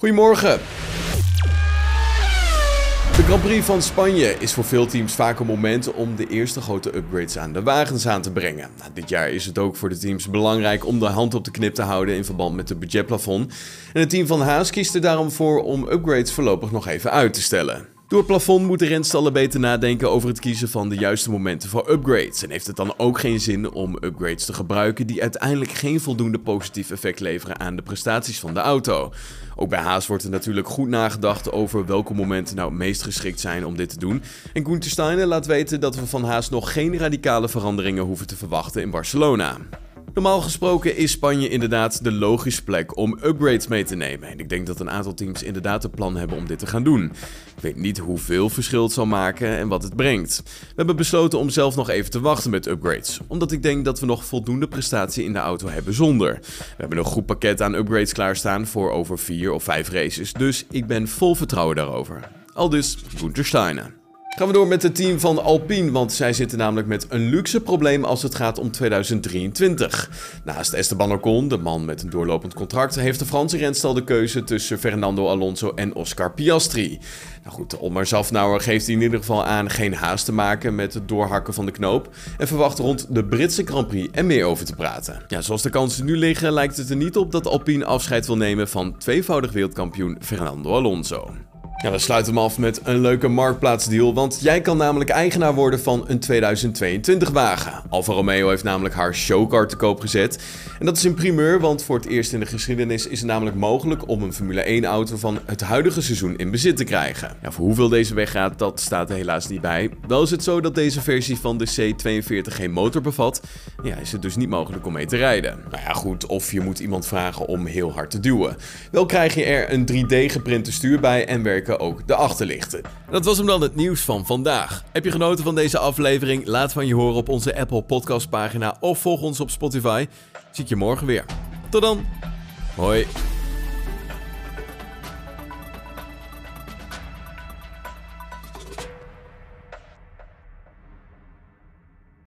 Goedemorgen. De Grand Prix van Spanje is voor veel teams vaak een moment om de eerste grote upgrades aan de wagens aan te brengen. Nou, dit jaar is het ook voor de teams belangrijk om de hand op de knip te houden in verband met het budgetplafond. En het team van Haas kiest er daarom voor om upgrades voorlopig nog even uit te stellen. Door plafond moeten renstallen beter nadenken over het kiezen van de juiste momenten voor upgrades. En heeft het dan ook geen zin om upgrades te gebruiken die uiteindelijk geen voldoende positief effect leveren aan de prestaties van de auto. Ook bij Haas wordt er natuurlijk goed nagedacht over welke momenten nou het meest geschikt zijn om dit te doen. En Gunther Steiner laat weten dat we van Haas nog geen radicale veranderingen hoeven te verwachten in Barcelona. Normaal gesproken is Spanje inderdaad de logische plek om upgrades mee te nemen. En ik denk dat een aantal teams inderdaad het plan hebben om dit te gaan doen. Ik weet niet hoeveel verschil het zal maken en wat het brengt. We hebben besloten om zelf nog even te wachten met upgrades. Omdat ik denk dat we nog voldoende prestatie in de auto hebben zonder. We hebben een goed pakket aan upgrades klaarstaan voor over 4 of 5 races. Dus ik ben vol vertrouwen daarover. Al dus Gunther Steiner. Gaan we door met het team van Alpine, want zij zitten namelijk met een luxe probleem als het gaat om 2023. Naast Esteban Ocon, de man met een doorlopend contract, heeft de Franse renstal de keuze tussen Fernando Alonso en Oscar Piastri. Nou goed, Omar Zafnauer geeft in ieder geval aan geen haast te maken met het doorhakken van de knoop en verwacht rond de Britse Grand Prix er meer over te praten. Ja, zoals de kansen nu liggen lijkt het er niet op dat Alpine afscheid wil nemen van tweevoudig wereldkampioen Fernando Alonso. Ja, we sluiten hem af met een leuke marktplaatsdeal, want jij kan namelijk eigenaar worden van een 2022 wagen. Alfa Romeo heeft namelijk haar showcar te koop gezet. En dat is een primeur, want voor het eerst in de geschiedenis is het namelijk mogelijk om een Formule 1 auto van het huidige seizoen in bezit te krijgen. Ja, voor hoeveel deze weggaat, dat staat er helaas niet bij. Wel is het zo dat deze versie van de C42 geen motor bevat. Ja, is het dus niet mogelijk om mee te rijden. Nou ja, goed, of je moet iemand vragen om heel hard te duwen. Wel krijg je er een 3D geprinte stuur bij en ook de achterlichten. Dat was hem dan het nieuws van vandaag. Heb je genoten van deze aflevering? Laat van je horen op onze Apple Podcast pagina of volg ons op Spotify. Zie ik je morgen weer. Tot dan. Hoi.